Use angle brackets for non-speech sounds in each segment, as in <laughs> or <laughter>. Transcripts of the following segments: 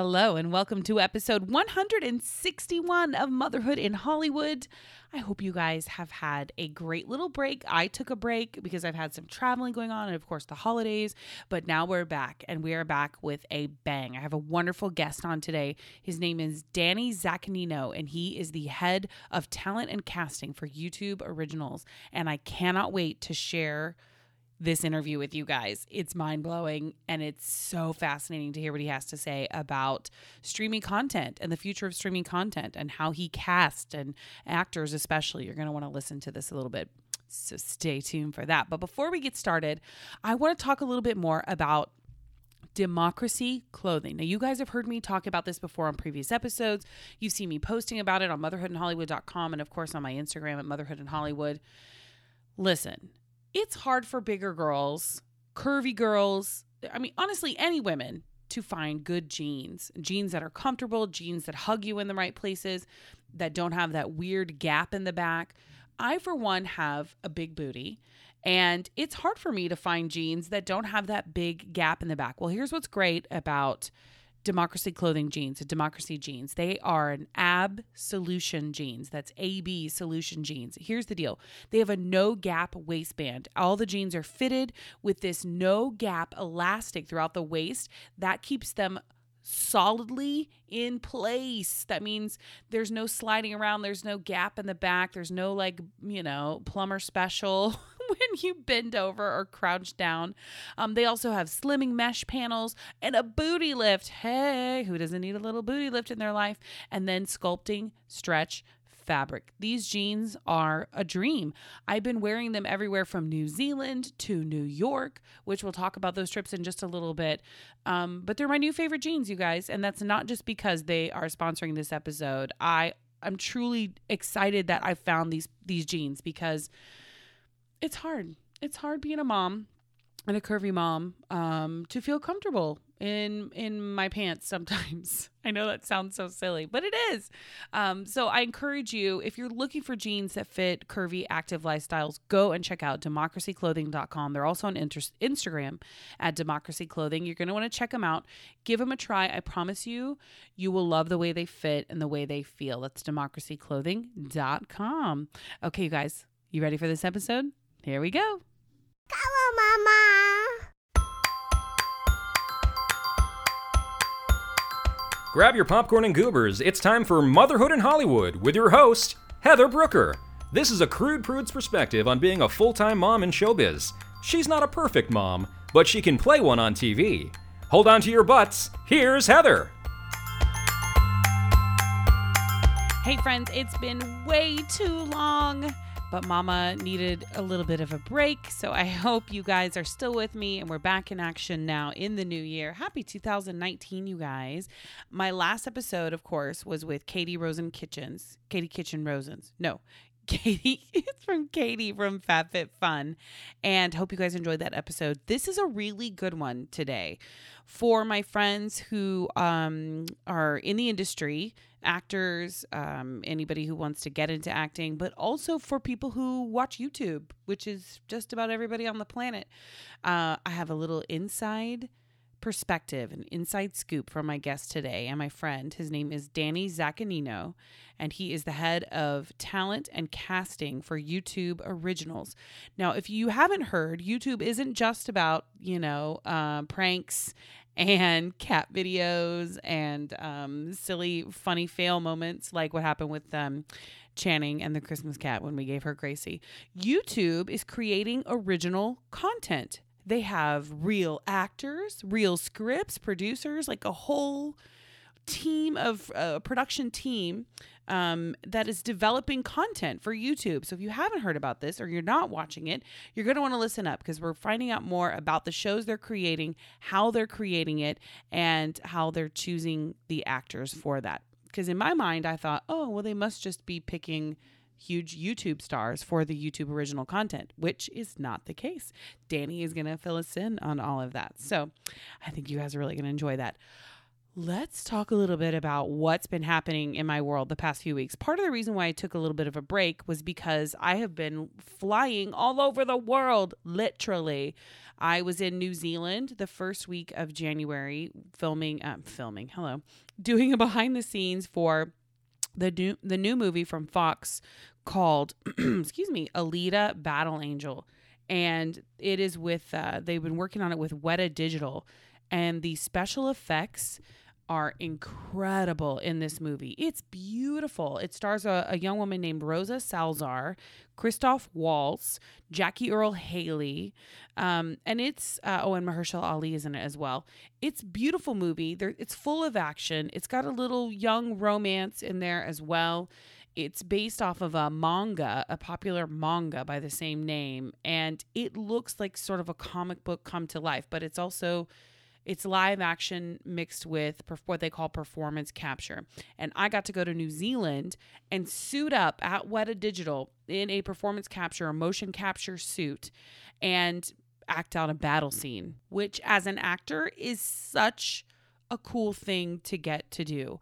Hello, and welcome to episode 161 of Motherhood in Hollywood. I hope you guys have had a great little break. I took a break because I've had some traveling going on and, of course, the holidays. But now we're back, and we are back with a bang. I have a wonderful guest on today. His name is Danny Zaccagnino, and he is the head of talent and casting for YouTube Originals. And I cannot wait to share this interview with you guys. It's mind blowing and it's so fascinating to hear what he has to say about streaming content and the future of streaming content and how he cast and actors, especially. You're going to want to listen to this a little bit. So stay tuned for that. But before we get started, I want to talk a little bit more about democracy clothing. Now, you guys have heard me talk about this before on previous episodes. You've seen me posting about it on motherhoodinhollywood.com and, of course, on my Instagram at motherhood in Hollywood. Listen, it's hard for bigger girls, curvy girls, I mean, honestly, any women to find good jeans, jeans that are comfortable, jeans that hug you in the right places, that don't have that weird gap in the back. I, for one, have a big booty. And it's hard for me to find jeans that don't have that big gap in the back. Well, here's what's great about Democracy Clothing Jeans, Democracy Jeans. They are an AB solution jeans. That's AB solution jeans. Here's the deal they have a no gap waistband. All the jeans are fitted with this no gap elastic throughout the waist that keeps them solidly in place. That means there's no sliding around, there's no gap in the back, there's no like, you know, plumber special <laughs> <laughs> when you bend over or crouch down. Um, they also have slimming mesh panels and a booty lift. Hey, who doesn't need a little booty lift in their life? And then sculpting stretch fabric. These jeans are a dream. I've been wearing them everywhere from New Zealand to New York, which we'll talk about those trips in just a little bit. Um, but they're my new favorite jeans, you guys. And that's not just because they are sponsoring this episode. I I'm truly excited that I found these these jeans because it's hard. It's hard being a mom and a curvy mom um, to feel comfortable in in my pants sometimes. <laughs> I know that sounds so silly, but it is. Um, so I encourage you if you're looking for jeans that fit curvy, active lifestyles, go and check out democracyclothing.com. They're also on inter- Instagram at democracy clothing. You're going to want to check them out. Give them a try. I promise you, you will love the way they fit and the way they feel. That's democracyclothing.com. Okay, you guys, you ready for this episode? Here we go. Come on, Mama. Grab your popcorn and goobers. It's time for Motherhood in Hollywood with your host, Heather Brooker. This is a crude prude's perspective on being a full time mom in showbiz. She's not a perfect mom, but she can play one on TV. Hold on to your butts. Here's Heather. Hey, friends, it's been way too long, but Mama needed a little bit of a break. So I hope you guys are still with me and we're back in action now in the new year. Happy 2019, you guys. My last episode, of course, was with Katie Rosen Kitchens. Katie Kitchen Rosens. No, Katie. <laughs> It's from Katie from FabFit Fun. And hope you guys enjoyed that episode. This is a really good one today for my friends who um, are in the industry, actors, um, anybody who wants to get into acting, but also for people who watch YouTube, which is just about everybody on the planet. Uh, I have a little inside perspective, and inside scoop from my guest today and my friend. His name is Danny Zaccagnino, and he is the head of talent and casting for YouTube Originals. Now, if you haven't heard, YouTube isn't just about, you know, uh, pranks and cat videos and um, silly, funny fail moments like what happened with um, Channing and the Christmas cat when we gave her Gracie. YouTube is creating original content. They have real actors, real scripts, producers, like a whole team of uh, production team um, that is developing content for YouTube. So if you haven't heard about this or you're not watching it, you're going to want to listen up because we're finding out more about the shows they're creating, how they're creating it, and how they're choosing the actors for that. Because in my mind, I thought, oh, well, they must just be picking huge YouTube stars for the YouTube original content, which is not the case. Danny is going to fill us in on all of that. So I think you guys are really going to enjoy that. let's talk a little bit about what's been happening in my world the past few weeks. Part of the reason why I took a little bit of a break was because I have been flying all over the world, literally. I was in New Zealand the first week of January filming, um, filming, hello, <laughs> doing a behind the scenes for the new the new movie from Fox called <clears throat> excuse me, Alita Battle Angel. And it is with uh, they've been working on it with Weta Digital and the special effects are incredible in this movie. It's beautiful. It stars a, a young woman named Rosa Salazar, Christoph Waltz, Jackie Earle Haley, um, and it's uh, oh, and Mahershala Ali is in it as well. It's beautiful movie. There, it's full of action. It's got a little young romance in there as well. It's based off of a manga, a popular manga by the same name, and it looks like sort of a comic book come to life, but it's also it's live action mixed with what they call performance capture. And I got to go to New Zealand and suit up at Weta Digital in a performance capture, a motion capture suit, and act out a battle scene, which as an actor is such a cool thing to get to do.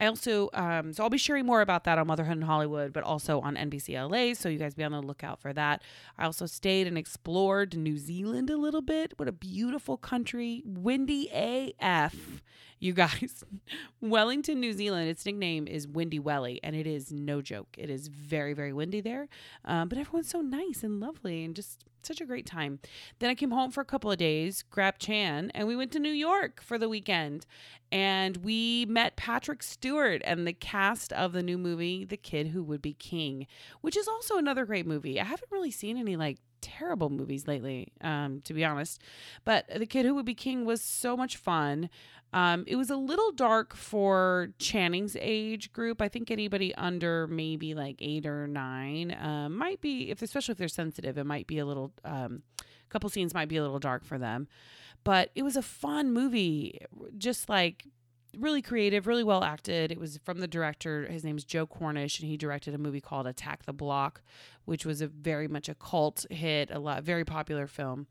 I also, um, so I'll be sharing more about that on Motherhood in Hollywood, but also on NBC LA. So you guys be on the lookout for that. I also stayed and explored New Zealand a little bit. What a beautiful country. Windy AF. You guys, <laughs> Wellington, New Zealand, its nickname is Windy Welly, and it is no joke. It is very, very windy there. Um, but everyone's so nice and lovely and just such a great time. Then I came home for a couple of days, grabbed Chan, and we went to New York for the weekend. And we met Patrick Stewart and the cast of the new movie, The Kid Who Would Be King, which is also another great movie. I haven't really seen any like terrible movies lately, um, to be honest. But The Kid Who Would Be King was so much fun. Um, it was a little dark for Channing's age group. I think anybody under maybe like eight or nine um, might be, if especially if they're sensitive, it might be a little. Um, a couple scenes might be a little dark for them, but it was a fun movie. Just like really creative, really well acted. It was from the director. His name's Joe Cornish, and he directed a movie called Attack the Block, which was a very much a cult hit, a lot very popular film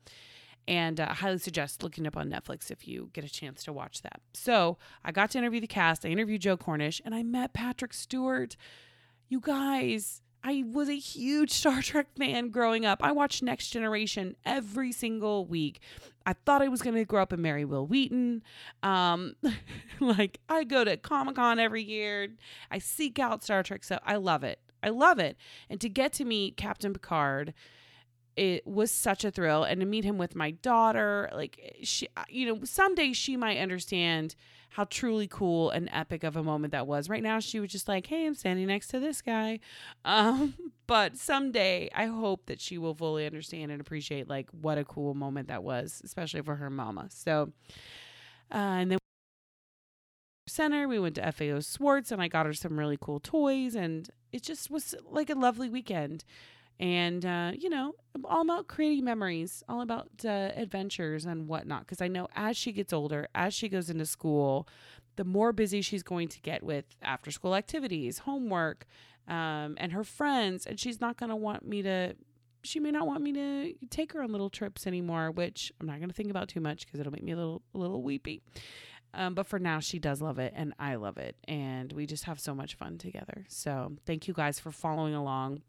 and uh, I highly suggest looking up on Netflix if you get a chance to watch that. So I got to interview the cast. I interviewed Joe Cornish, and I met Patrick Stewart. You guys, I was a huge Star Trek fan growing up. I watched Next Generation every single week. I thought I was going to grow up and marry Wil Wheaton. Um, <laughs> like, I go to Comic Con every year. I seek out Star Trek, so I love it. I love it. And to get to meet Captain Picard, it was such a thrill and to meet him with my daughter like she you know someday she might understand how truly cool and epic of a moment that was. Right now she was just like hey i'm standing next to this guy. <laughs> Um but someday i hope that she will fully understand and appreciate like what a cool moment that was especially for her mama. So uh, and then center we went to fao Schwarz and i got her some really cool toys and it just was like a lovely weekend and uh, you know all about creating memories all about uh, adventures and whatnot because i know as she gets older as she goes into school the more busy she's going to get with after school activities homework um, and her friends and she's not going to want me to she may not want me to take her on little trips anymore which i'm not going to think about too much because it'll make me a little a little weepy um, but for now, she does love it, and I love it, and we just have so much fun together. So, thank you guys for following along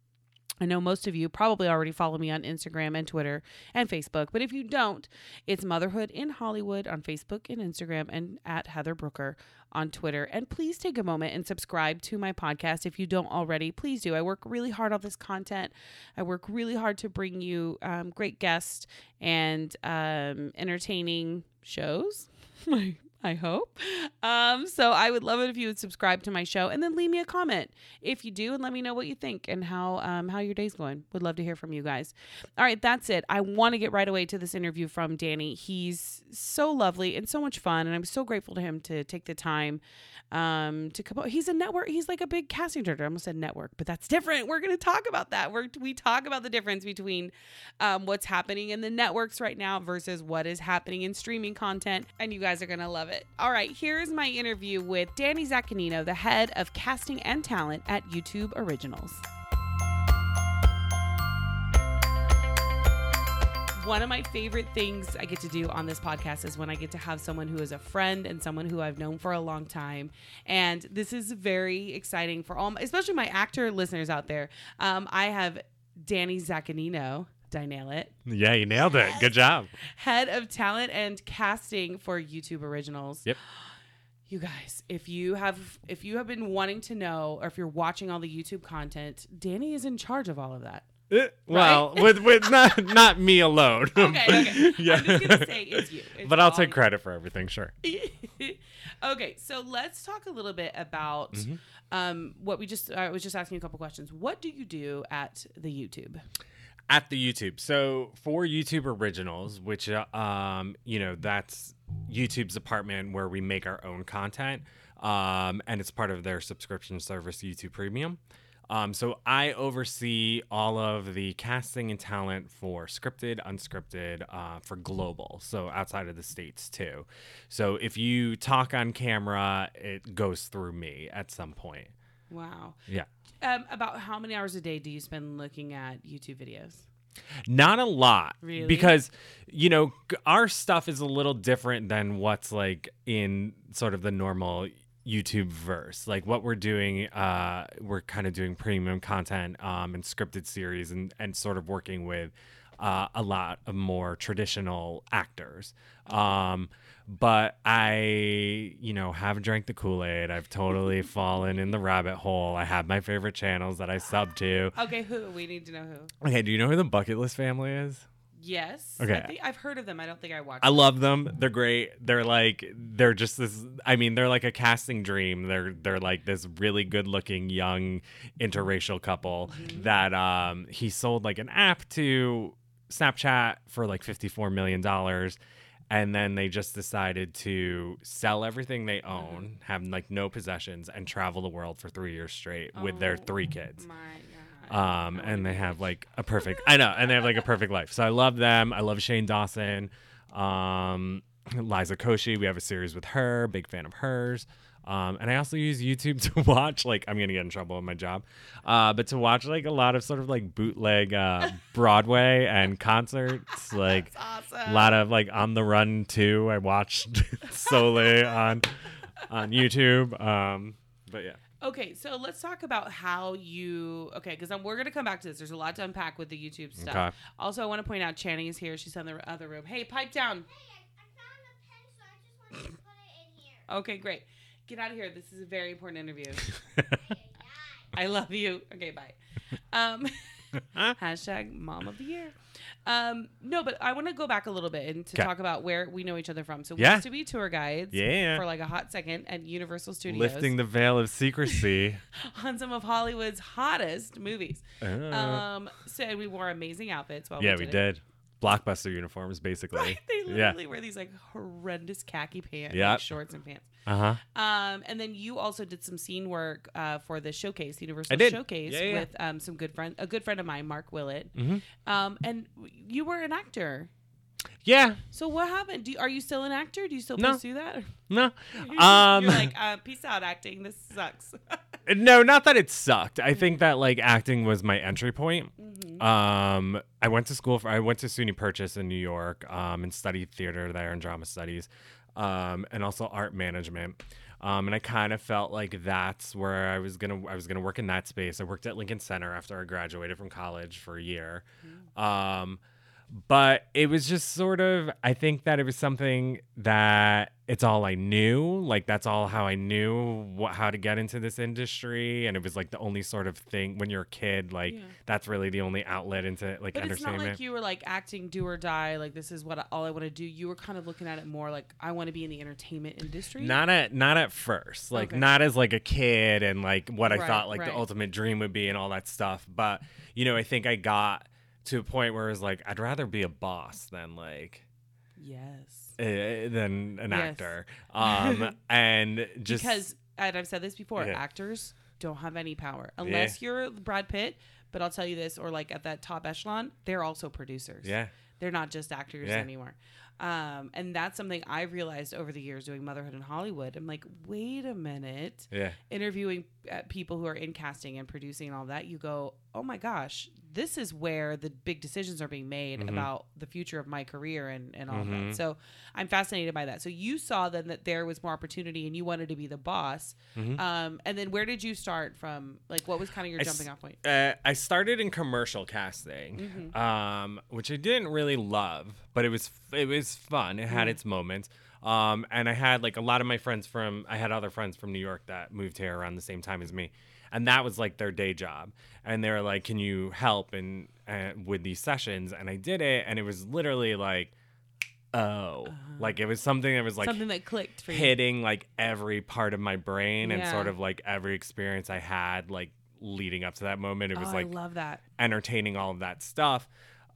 I know most of you probably already follow me on Instagram and Twitter and Facebook, but if you don't, it's Motherhood in Hollywood on Facebook and Instagram and at Heather Brooker on Twitter. And please take a moment and subscribe to my podcast if you don't already. Please do. I work really hard on this content. I work really hard to bring you um, great guests and um, entertaining shows. <laughs> I hope. Um, so I would love it if you would subscribe to my show and then leave me a comment if you do and let me know what you think and how um, how your day's going. Would love to hear from you guys. All right, that's it. I want to get right away to this interview from Danny. He's so lovely and so much fun, and I'm so grateful to him to take the time um, to come. He's a network. He's like a big casting director. I almost said network, but that's different. We're going to talk about that. We're, we talk about the difference between um, what's happening in the networks right now versus what is happening in streaming content, and you guys are going to love it. All right, here's my interview with Danny Zaccagnino, the head of casting and talent at YouTube Originals. One of my favorite things I get to do on this podcast is when I get to have someone who is a friend and someone who I've known for a long time. And this is very exciting for all, especially my actor listeners out there. Um, I have Danny Zaccagnino. Did I nail it? Yeah, you nailed it. Good job. Head of talent and casting for YouTube Originals. Yep. You guys, if you have if you have been wanting to know or if you're watching all the YouTube content, Danny is in charge of all of that. Eh, Well, <laughs> with with not not me alone. Okay, okay. Yeah. <laughs> I'm just gonna say it's you. It's <laughs> but I'll take you. credit for everything, sure. okay, so let's talk a little bit about Mm-hmm. um, what we just. I was just asking you a couple questions. What do you do at the YouTube? at the YouTube. So for YouTube Originals, which uh, um, you know, that's YouTube's department where we make our own content, um, and it's part of their subscription service, YouTube Premium. Um, so I oversee all of the casting and talent for scripted, unscripted, uh, for global, so outside of the states too. So if you talk on camera, it goes through me at some point. Wow. Yeah. Um, about how many hours a day do you spend looking at YouTube videos? Not a lot. Really? Because, you know, our stuff is a little different than what's like in sort of the normal YouTube verse. Like what we're doing, uh, we're kind of doing premium content um, and scripted series and, and sort of working with uh, a lot of more traditional actors. Um, but I, you know, have drank the Kool Aid. I've totally <laughs> fallen in the rabbit hole. I have my favorite channels that I sub to. Okay, who? We need to know who. Okay, do you know who the Bucket List family is? Yes. Okay. I think I've heard of them. I don't think I watched. I them. love them. They're great. They're like they're just this I mean, they're like a casting dream. They're they're like this really good-looking young interracial couple that um he sold like an app to Snapchat for like 54 million dollars and then they just decided to sell everything they own, have like no possessions and travel the world for 3 years straight with their three kids. My. Um, and they have like a perfect, I know, and they have like a perfect life. So I love them. I love Shane Dawson. Um, Liza Koshy, we have a series with her, big fan of hers. Um, and I also use YouTube <laughs> to watch, like, I'm to get in trouble with my job, uh, but to watch like a lot of sort of like bootleg uh, <laughs> Broadway and concerts, like awesome. a lot of like On the Run too. I watched <laughs> solely on on YouTube. Um, but yeah. Okay, so let's talk about how you. Okay, because we're gonna come back to this. There's a lot to unpack with the YouTube stuff. Okay. Also, I want to point out Channing is here. She's in the other room. Hey, pipe down. I found a pen, so I just wanted to put it in here. Okay, great. Get out of here. This is a very important interview. <laughs> I love you. Okay, bye. Um, <laughs> hashtag mom of the year. Um, no, but I want to go back a little bit and to 'Kay. talk about where we know each other from. So we Yeah. used to be tour guides Yeah. for like a hot second at Universal Studios Lifting the veil of secrecy. <laughs> on some of Hollywood's hottest movies. Uh, Um, so and we wore amazing outfits while yeah, we did. did. Blockbuster uniforms, basically. Right, they literally wear these like horrendous khaki pants, Yep. like shorts and pants. Uh huh. Um, and then you also did some scene work uh, for the showcase, Universal. Showcase, Yeah, yeah. with um, some good friend, a good friend of mine, Mark Willett. Mhm. Um, and you were an actor. Yeah. So what happened? Do you, are you still an actor? Do you still No. pursue that? No. <laughs> Um. You're like, uh, peace out, acting. This sucks. <laughs> no, not that it sucked. I think that like acting was my entry point. Um, I went to school for I went to SUNY Purchase in New York, um, and studied theater there and drama studies, um, and also art management. Um, and I kind of felt like that's where I was gonna I was gonna work in that space. I worked at Lincoln Center after I graduated from college for a year. Um, but it was just sort of i think that it was something that it's all i knew like that's all how i knew what, how to get into this industry and it was like the only sort of thing when you're a kid like Yeah. that's really the only outlet into like But it's not like you were like acting do or die. Like this is what I, all I want to do. You were kind of looking at it more like I want to be in the entertainment industry. not at not at first like Okay. not as like a kid and like what i Right, thought like right. the ultimate dream would be and all that stuff but you know i think i got to a point where it's like i'd rather be a boss than like yes. uh, than an Yes. actor <laughs> um and just because and I've said this before, Yeah. actors don't have any power unless you're Brad Pitt. But I'll tell you this, or like at that top echelon, they're also producers. yeah they're not just actors Yeah. anymore. Um, and that's something I've realized over the years doing motherhood in Hollywood. I'm like, wait a minute. Yeah. Interviewing uh, people who are in casting and producing and all that, you go, oh my gosh, this is where the big decisions are being made Mhm. about the future of my career and, and all Mhm. that. So I'm fascinated by that. So you saw then that there was more opportunity and you wanted to be the boss. Mhm. Um, and then where did you start from? Like, what was kind of your I s- jumping off point? Uh, I started in commercial casting, Mhm. um, which I didn't really love, but it was it was fun. It had Mhm. its moments. Um, and I had like a lot of my friends from I had other friends from New York that moved here around the same time as me, and that was like their day job. And they were like, "Can you help?" and uh, with these sessions, and I did it, and it was literally like, oh, like it was something that was like. Something that clicked for you. hitting like every part of my brain and sort of like every experience I had like leading up to that moment. It was oh, like I love that. entertaining all of that stuff.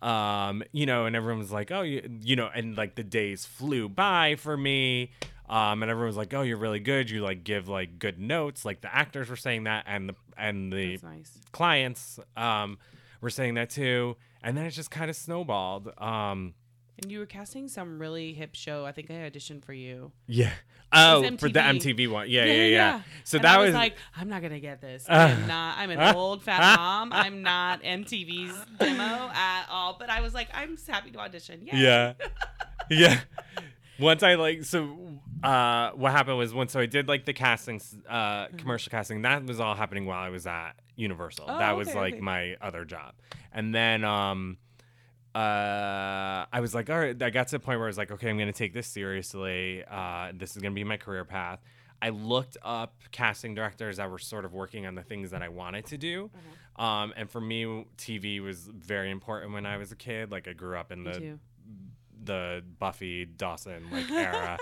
Um, you know, and everyone was like, "Oh, you, you know," and like the days flew by for me. Um, and everyone was like, "Oh, you're really good. You like give like good notes." Like the actors were saying that, and the and the nice. clients um were saying that too. And then it just kind of snowballed. Um, And you were casting some really hip show. I think I auditioned for you. yeah. Oh, for the MTV. One. Yeah, yeah, yeah. So And that I was, was like, I'm not gonna get this. Uh. I'm not. I'm an old fat mom. I'm not MTV's demo at all. But I was like, I'm happy to audition. Yay. yeah <laughs> yeah once i like so uh what happened was once so i did like the castings uh commercial casting that was all happening while i was at universal Oh, that was okay, like okay. my other job and then um uh i was like all right i got to the point where i was like okay i'm gonna take this seriously uh this is gonna be my career path i looked up casting directors that were sort of working on the things that i wanted to do Mm-hmm. um and for me tv was very important when i was a kid like i grew up in Me the too. The Buffy Dawson like <laughs> era,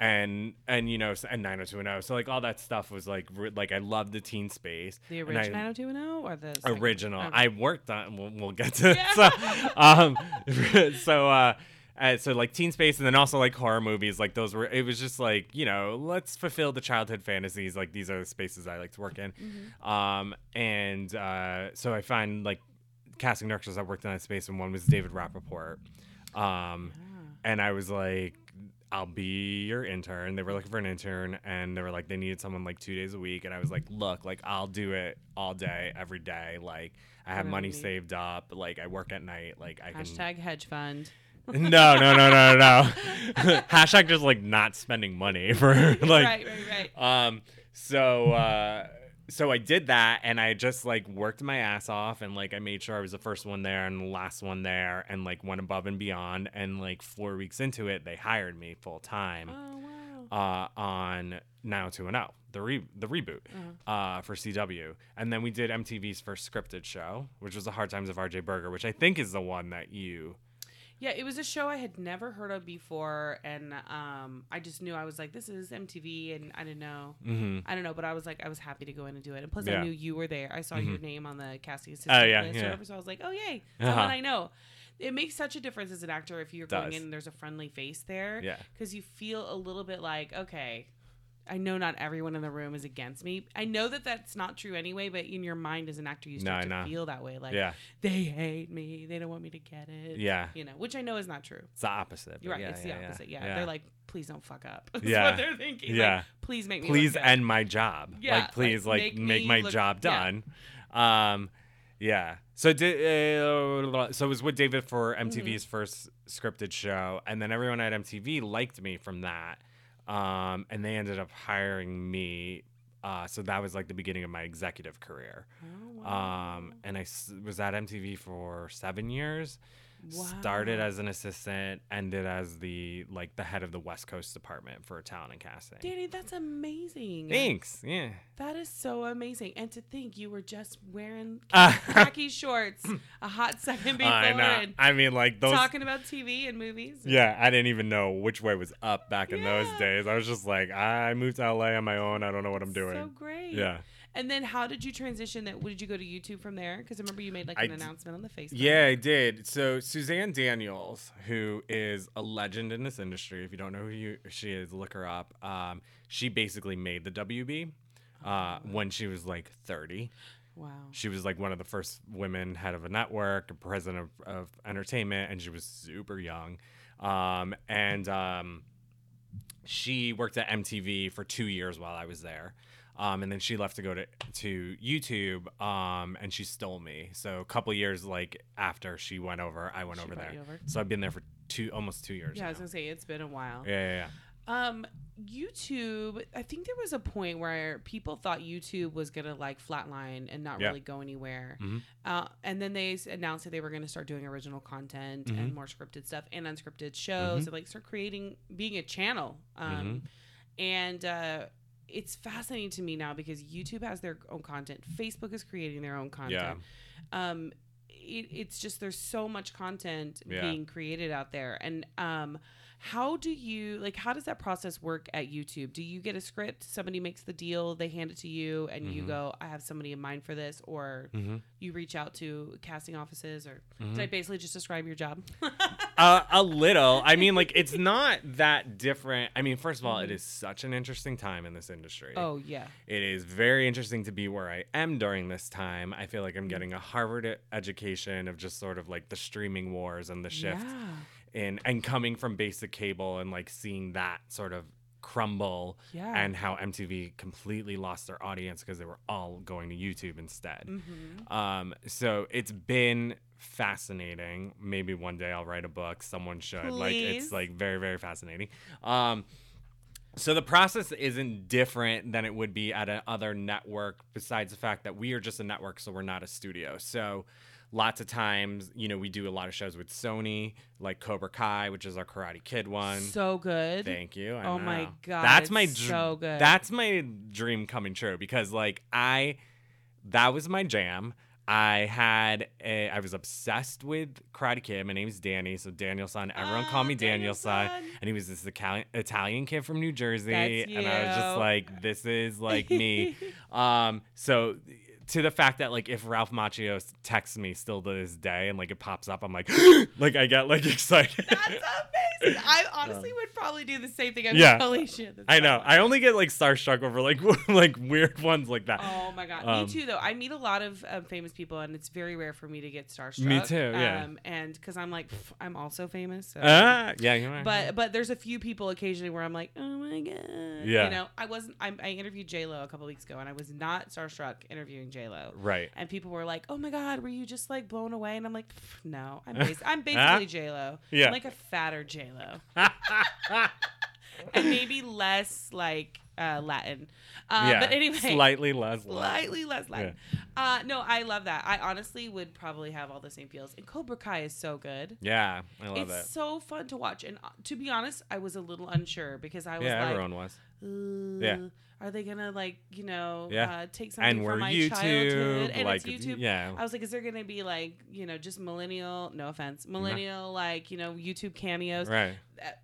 and and you know and 90210. So like all that stuff was like re- like I loved the teen space. The original I- 90210 or the second- original. Okay. I worked on. We'll, we'll get to Yeah. <laughs> so um <laughs> so uh. Uh, so like teen space and then also like horror movies like those were it was just like you know let's fulfill the childhood fantasies like these are the spaces i like to work in Mm-hmm. um and uh so i find like casting directors that worked in that space and one was david rappaport um and I was like, I'll be your intern. They were looking for an intern and they were like, they needed someone like two days a week. And I was like, look, like, I'll do it all day, every day. Like, I have money saved up. Like, I work at night. Like, I can. Hashtag hedge fund. <laughs> No, no, no, no, no. <laughs> Hashtag just like not spending money <laughs> for like. right, right, right. Um. So. uh so I did that and I just like worked my ass off and like I made sure I was the first one there and the last one there and like went above and beyond and like 4 weeks into it they hired me full time Oh wow. uh on Now 2 and 0 the re- the reboot Uh-huh. uh for CW and then we did MTV's first scripted show which was The Hard Times of RJ Berger which I think is the one that you Yeah, it was a show I had never heard of before, and um, I just knew I was like, "This is MTV," and I didn't know. Mhm. I don't know, but I was like, I was happy to go in and do it. And plus, Yeah. I knew you were there. I saw your name on the casting assistant yeah, list, or yeah. whatever, so I was like, oh yay, Uh-huh. someone I know. It makes such a difference as an actor if you're going in and there's a friendly face there. Yeah. because you feel a little bit like, okay, I know not everyone in the room is against me. I know that that's not true anyway, but in your mind as an actor, you start to feel that way. Like, yeah they hate me. They don't want me to get it. Yeah. You know, which I know is not true. it's the opposite You're right. yeah, it's the yeah, yeah. opposite. Yeah. They're like, please don't fuck up. <laughs> That's Yeah. what they're thinking. Yeah. Like, please make me please end my job. Yeah, like please, like, like, make make, my look- job yeah. done. Um, yeah. So did uh, so it was with David for MTV's Mm-hmm. first scripted show, and then everyone at MTV liked me from that, um, and they ended up hiring me. Uh, so that was like the beginning of my executive career. Oh, wow. Um, and I s- was at MTV for seven years. Started as an assistant, ended as the like the head of the West Coast department for talent and casting. Danny, that's amazing. Thanks. Yeah. That is so amazing. And to think you were just wearing Uh, <laughs> khaki shorts a hot second before I know. I mean, like those. talking about TV and movies. yeah, I didn't even know which way was up back in those days. I was just like, I moved to LA on my own. I don't know what I'm doing. So great. yeah. And then how did you transition that? Did you go to YouTube from there? Because I remember you made like I an d- announcement on the Facebook. Yeah, I did. So Suzanne Daniels, who is a legend in this industry, if you don't know who you, she is, look her up. Um, she basically made the WB uh, when she was like 30. Wow. She was like one of the first women head of a network, president of, of entertainment, and she was super young. Um, and um, she worked at MTV for two years while I was there. Um, and then she left to go to to YouTube, um, and she stole me. So a couple years like after she went over, I went She over brought there. you over? So I've been there for two, almost two years. Yeah, I was now. gonna say it's been a while. yeah, yeah, yeah. Um, YouTube. I think there was a point where people thought YouTube was gonna like flatline and not Yeah. really go anywhere. Mhm. Uh, and then they s- announced that they were gonna start doing original content Mm-hmm. and more scripted stuff and unscripted shows and like start creating, being a channel. Um, Mm-hmm. and uh, it's fascinating to me now because YouTube has their own content. Facebook is creating their own content. Um, it, it's just there's so much content Yeah. being created out there and um how do you like how does that process work at youtube do you get a script somebody makes the deal they hand it to you and you Mm-hmm. go i have somebody in mind for this or you reach out to casting offices or Mm-hmm. did i basically just describe your job Uh, a <laughs> little. I mean, like it's not that different. I mean, first of all, it is such an interesting time in this industry. oh yeah It is very interesting to be where I am during this time. I feel like I'm getting a Harvard education of just sort of like the streaming wars and the shift yeah in and coming from basic cable and like seeing that sort of crumble Yeah. and how MTV completely lost their audience because they were all going to YouTube instead. Mm-hmm. Um, so it's been fascinating. Maybe one day I'll write a book. Someone should. Like it's like very very fascinating. Um, so the process isn't different than it would be at a other network. Besides the fact that we are just a network, so we're not a studio. So lots of times, you know, we do a lot of shows with Sony, like Cobra Kai, which is our Karate Kid one. so good Thank you. I Oh my. God, that's my dr- so good. That's my dream coming true because like I, that was my jam. I had a, I was obsessed with Karate Kid. My name's Danny, so Daniel-san. Everyone Ah, called me Daniel-san, and he was this Italian Italian kid from New Jersey, and I was just like, this is like me. <laughs> um, so to the fact that like if Ralph Macchio texts me still to this day and like it pops up, I'm like, <gasps> like I get like <laughs> excited. that's amazing i <laughs> honestly would probably do the same thing i'm Yeah. holy shit I know. I only get like starstruck over like <laughs> like weird ones like that. Oh my god, Um, me too. Though I meet a lot of um, famous people, and it's very rare for me to get starstruck. Me too, yeah. Um, and because I'm like, pff, I'm also famous. So. Ah, yeah, but but there's a few people occasionally where I'm like, oh my god. Yeah. You know, I wasn't. I, I interviewed J Lo a couple weeks ago, and I was not starstruck interviewing J Lo. right. And people were like, "Oh my God, were you just like blown away?" And I'm like, "No, I'm bas- I'm <laughs> basically J Lo. Yeah. I'm like a fatter J Lo, <laughs> and maybe less like uh, Latin. Uh, yeah. But anyway, slightly less. slightly less Latin. Uh, no, I love that. I honestly would probably have all the same feels. And Cobra Kai is so good. Yeah, I love it's it. so fun to watch. And uh, to be honest, I was a little unsure because I was Yeah, like, everyone was. "Ugh, Yeah. Are they gonna like you know Yeah. uh, take something And from my YouTube, childhood and like, it's YouTube? yeah. I was like, is there gonna be like you know just millennial? No offense, millennial like you know YouTube cameos. Right.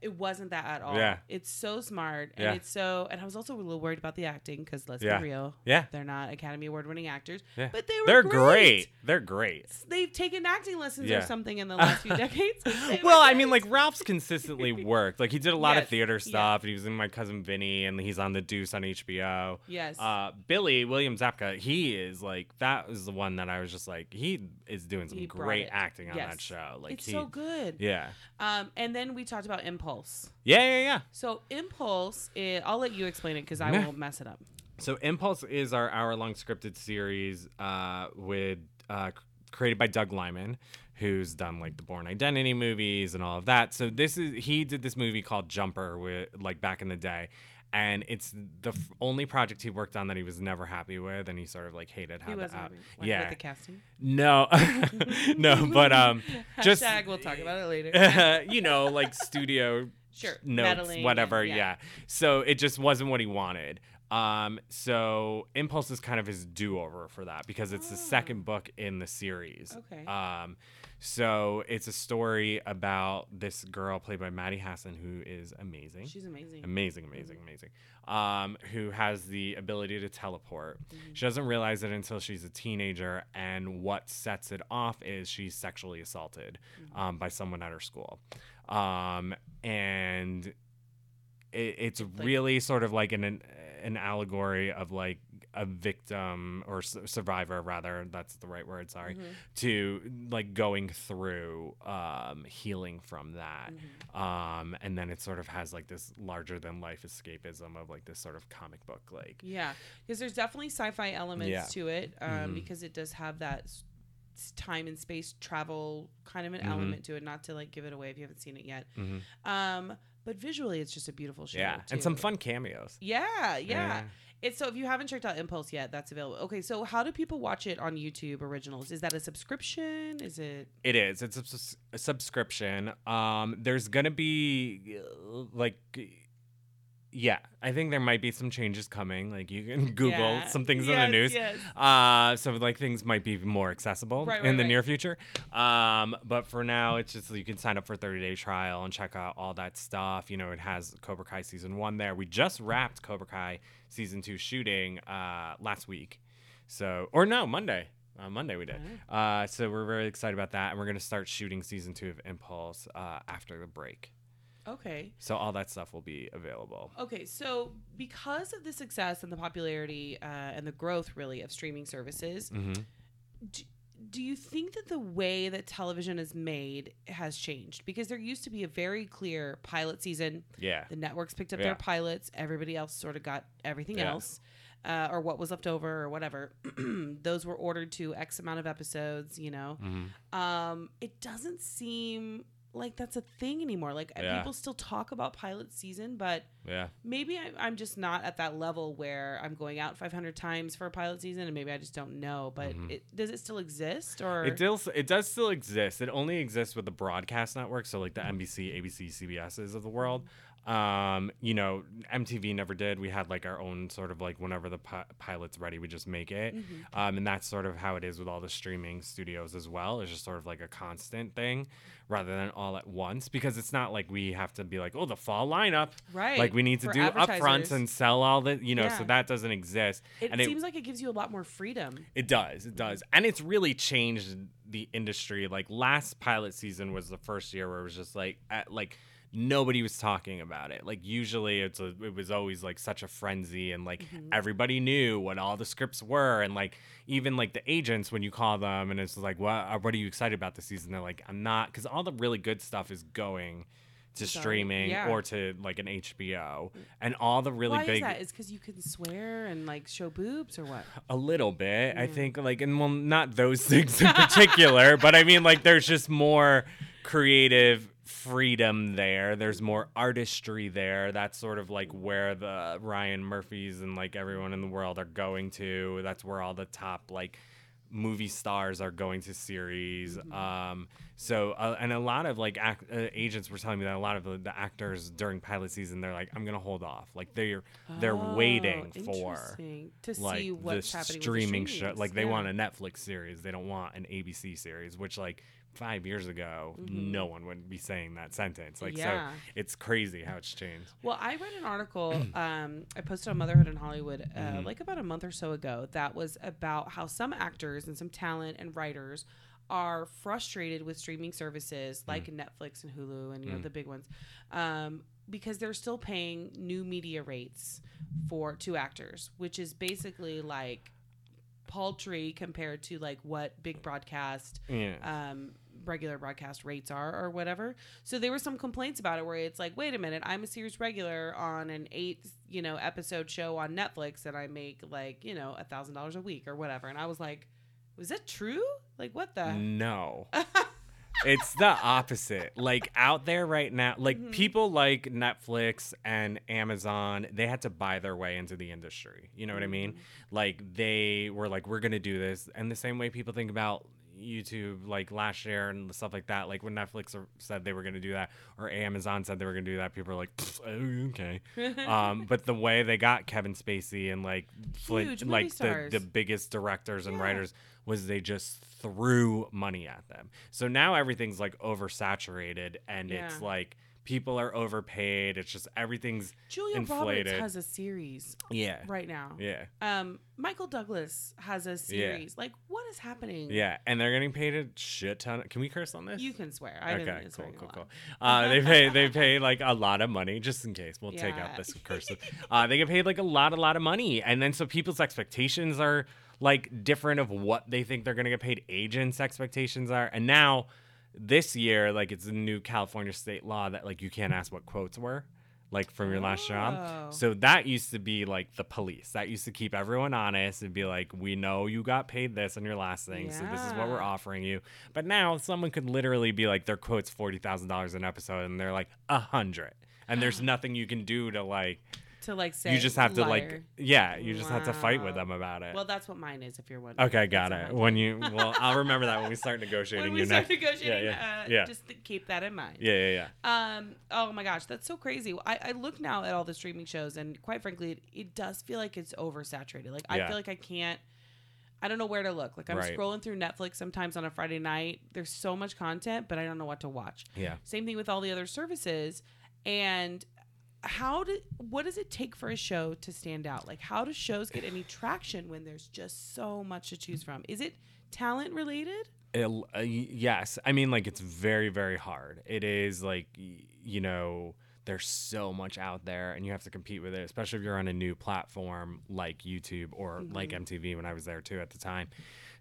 It wasn't that at all. Yeah. It's so smart and Yeah. it's so. And I was also a little worried about the acting because let's Yeah. be real. Yeah. They're not Academy Award winning actors. Yeah. But they were They're great. great. They're great. They've taken acting lessons Yeah. or something in the <laughs> last few decades. <laughs> Well, I mean, like Ralph's consistently <laughs> worked. Like he did a lot Yes. of theater stuff, and he was in My Cousin Vinny, and he's on The Deuce on HBO. Yes. Uh, Billy William Zabka, he is like that was the one that I was just like he is doing some He great acting on Yes. that show. Like it's he, so good. yeah, Um, and then we talked about Impulse. yeah, yeah, yeah. So Impulse, i I'll let you explain it because I will mess it up. So Impulse is our hour-long scripted series uh, with uh, created by Doug Liman, who's done like the Born Identity movies and all of that. So this is he did this movie called Jumper with like back in the day. And it's the f- only project he worked on that he was never happy with, and he sort of like hated how He the out- happy with yeah the casting. no <laughs> no but um <laughs> just Hashtag, we'll talk about it later. <laughs> you know like studio Sure, notes meddling whatever yeah. yeah. so it just wasn't what he wanted um so impulse is kind of his do-over for that because it's the second book in the series Oh. Okay. um so it's a story about this girl played by maddie hasson who is amazing She's amazing. amazing amazing amazing um, who has the ability to teleport Mm-hmm. she doesn't realize it until she's a teenager and what sets it off is she's sexually assaulted Mm-hmm. um, by someone at her school um, and it, it's really sort of like an an allegory of like a victim or su- survivor rather that's the right word sorry Mm-hmm. to like going through um healing from that Mm-hmm. um and then it sort of has like this larger than life escapism of like this sort of comic book like Yeah, because there's definitely sci-fi elements Yeah. to it, um, Mhm. because it does have that time and space travel kind of an Mhm. element to it. Not to like give it away if you haven't seen it yet, mhm. um, but visually it's just a beautiful show. yeah and some fun cameos Yeah, yeah. It's so if you haven't checked out Impulse yet, that's available. Okay, so how do people watch it on YouTube Originals? Is that a subscription? Is it? It is. It's a, a subscription. Um, there's gonna be uh, like, yeah, I think there might be some changes coming. Like you can <laughs> Google Yeah. some things in the news. yes. Uh, so like things might be more accessible Right, in right, the right. near future. Um, but for now, it's just you can sign up for 30 day trial and check out all that stuff. You know, it has Cobra Kai season one there. We just wrapped Cobra Kai season two shooting uh, last week. So or no Monday. On Monday we did. Uh, so we're very excited about that, and we're gonna start shooting season two of Impulse uh, after the break. Okay. So all that stuff will be available. Okay, so because of the success and the popularity uh, and the growth, really, of streaming services, hmm do, do you think that the way that television is made has changed? Because there used to be a very clear pilot season. Yeah. The networks picked up Yeah. their pilots. Everybody else sort of got everything Yeah. else, uh, or what was left over, or whatever. <clears throat> Those were ordered to X amount of episodes. You know, hmm um, it doesn't seem like that's a thing anymore. Like uh, Yeah. people still talk about pilot season, but Yeah. maybe I, I'm just not at that level where I'm going out 500 times for a pilot season, and maybe I just don't know. But Mhm. it, does it still exist, or It does. It does still exist. It only exists with the broadcast network, so like the NBC, ABC, CBSs of the world. Um, you know, MTV never did. We had like our own sort of like whenever the pi- pilot's ready, we just make it. Mm-hmm. Um, and that's sort of how it is with all the streaming studios as well. It's just sort of like a constant thing rather than all at once because it's not like we have to be like, oh, the fall lineup. right? Like we need to for do upfronts and sell all the, you know, Yeah. so that doesn't exist. It and it- seems like it gives you a lot more freedom. It does. It does. And it's really changed the industry. Like last pilot season was the first year where it was just like at, like nobody was talking about it. Like usually it's a, it was always like such a frenzy and like everybody knew what all the scripts were and like even like the agents when you call them and it's like what uh, what are you excited about this season? They're like I'm not cuz all the really good stuff is going to Sorry. streaming Yeah. or to like an HBO and all the really Why big is that? Is because you can swear and like show boobs or what? a little bit. I think like and well not those <laughs> things in particular, but I mean like there's just more creative freedom there. There's more artistry there. That's sort of like where the Ryan Murphys and like everyone in the world are going to. That's where all the top like movie stars are going to series. Um, so uh, and a lot of like uh, agents were telling me that a lot of the, the actors during pilot season they're like I'm gonna hold off. Like they're they're Oh, waiting for to like see the happening streaming the show. Like they Yeah. want a Netflix series. They don't want an ABC series, which like five years ago, no one would be saying that sentence. Like Mm-hmm. Yeah. so, it's crazy how it's changed. Well, I read an article <clears throat> um, I posted on Motherhood in Hollywood uh, Mm-hmm. like about a month or so ago that was about how some actors and some talent and writers are frustrated with streaming services like Mm. Netflix and Hulu and you know the big ones um, because they're still paying new media rates for two actors, which is basically like paltry compared to like what big broadcast Yeah. um, regular broadcast rates are or whatever. So there were some complaints about it where it's like, wait a minute, I'm a series regular on an eight, you know, episode show on Netflix and I make like, you know, a thousand dollars a week or whatever. And I was like, was that true? Like what the? No. <laughs> it's the opposite. Like out there right now, like Mm-hmm. people like Netflix and Amazon, they had to buy their way into the industry. You know what I mean? Mm-hmm. Like they were like, we're gonna do this, and the same way people think about YouTube, like last year and stuff like that. Like when Netflix or- said they were gonna do that, or Amazon said they were gonna do that, people are like, okay. <laughs> um, but the way they got Kevin Spacey and like Flint, Huge like the, stars. the biggest directors and Yeah. writers was they just threw money at them. So now everything's like oversaturated and it's like people are overpaid. It's just everything's Julia inflated. Roberts has a series yeah, right now. yeah, Um, Michael Douglas has a series. Like, what is happening? yeah, and they're getting paid a shit ton. Can we curse on this? You can swear. I okay, didn't cool, cool, cool. Uh, they <laughs> pay they pay like a lot of money, just in case. We'll take out this curse. Uh, they get paid like a lot, a lot of money, and then so people's expectations are like different of what they think they're gonna get paid. Agents' expectations are, and now this year, like it's a new California state law that like you can't ask what quotes were. Like from your last Oh. job. So that used to be like the police. That used to keep everyone honest and be like, we know you got paid this on your last thing. So this is what we're offering you. But now someone could literally be like, their quote's forty thousand dollars an episode, and they're like a hundred, and there's <gasps> nothing you can do to like. To like say You just have to like, yeah, you just have to fight with them about it. Well, that's what mine is. If you're wondering. okay, got That's it. When you, <laughs> well, I'll remember that when we start negotiating. when we start next. negotiating, yeah, uh, yeah. just keep that in mind. yeah, yeah, yeah. Um. Oh my gosh, that's so crazy. I, I look now at all the streaming shows, and quite frankly, it, it does feel like it's oversaturated. Like I Yeah. feel like I can't. I don't know where to look. Like I'm Right. scrolling through Netflix sometimes on a Friday night. There's so much content, but I don't know what to watch. Yeah. Same thing with all the other services. And how do what does it take for a show to stand out? Like how do shows get any traction when there's just so much to choose from? Is it talent related? It, uh, yes, I mean like it's very very hard. It is like you know there's so much out there and you have to compete with it, especially if you're on a new platform like YouTube or like MTV when I was there too at the time.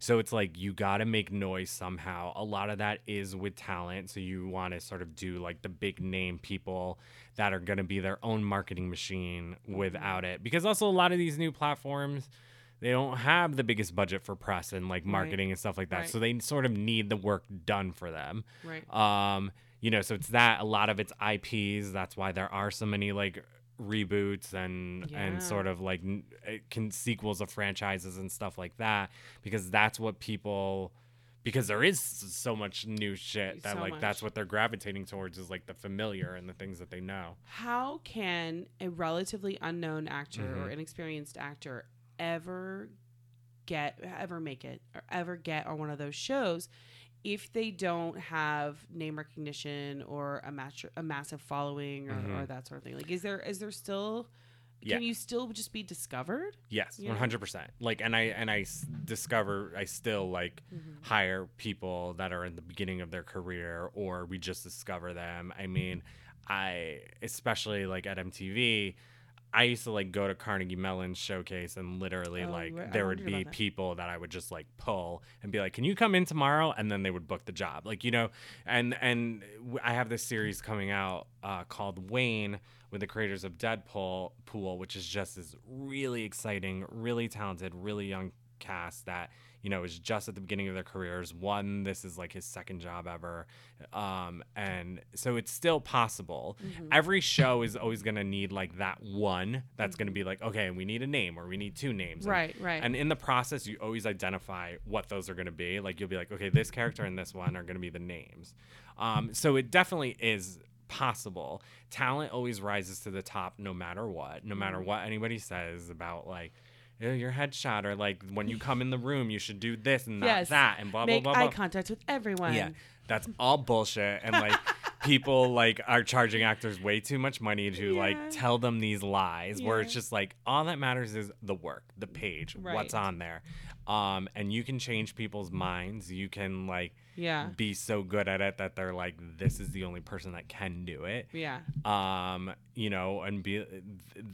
So it's like you got to make noise somehow. A lot of that is with talent, so you want to sort of do like the big name people that are going to be their own marketing machine without it. Because also a lot of these new platforms they don't have the biggest budget for press and like Right. marketing and stuff like that. Right. So they sort of need the work done for them. Right. Um, you know, so it's that a lot of it's IPs. That's why there are so many like reboots and Yeah. and sort of like can sequels of franchises and stuff like that because that's what people because there is so much new shit that So like that's what they're gravitating towards is like the familiar and the things that they know. How can a relatively unknown actor or Mhm. inexperienced actor ever get ever make it or ever get on one of those shows if they don't have name recognition or a match a massive following or, or Mhm. that sort of thing? Like is there is there still Yeah. can you still just be discovered? Yes, Yeah. one hundred percent. Like, and I and I s- discover I still like Mm-hmm. hire people that are in the beginning of their career, or we just discover them. I mean, I especially like at MTV. I used to like go to Carnegie Mellon's showcase and literally Oh, like. I there would be that. people that I would just like pull and be like, "Can you come in tomorrow?" And then they would book the job, like you know. And and I have this series coming out uh, called Wayne with the creators of Deadpool, Pool, which is just this really exciting, really talented, really young cast that you know is just at the beginning of their careers. One, this is like his second job ever, um, and so it's still possible. Mm-hmm. Every show is always going to need like that one that's going to be like, okay, we need a name or we need two names, And- Right, right. And in the process, you always identify what those are going to be. Like you'll be like, okay, this character and this one are going to be the names. Um, so it definitely is possible. Talent always rises to the top no matter what, no matter Mm-hmm. what anybody says about like "Eh, your headshot or like when you come in the room you should do this and not Yes. that and blah Make blah blah eye blah. contact with everyone. Yeah, that's all bullshit. And like <laughs> people like are charging actors way too much money to Yeah. like tell them these lies where it's just like all that matters is the work, the page, what's on there. Um, and you can change people's minds. You can like Yeah. be so good at it that they're like, this is the only person that can do it Yeah. um you know and be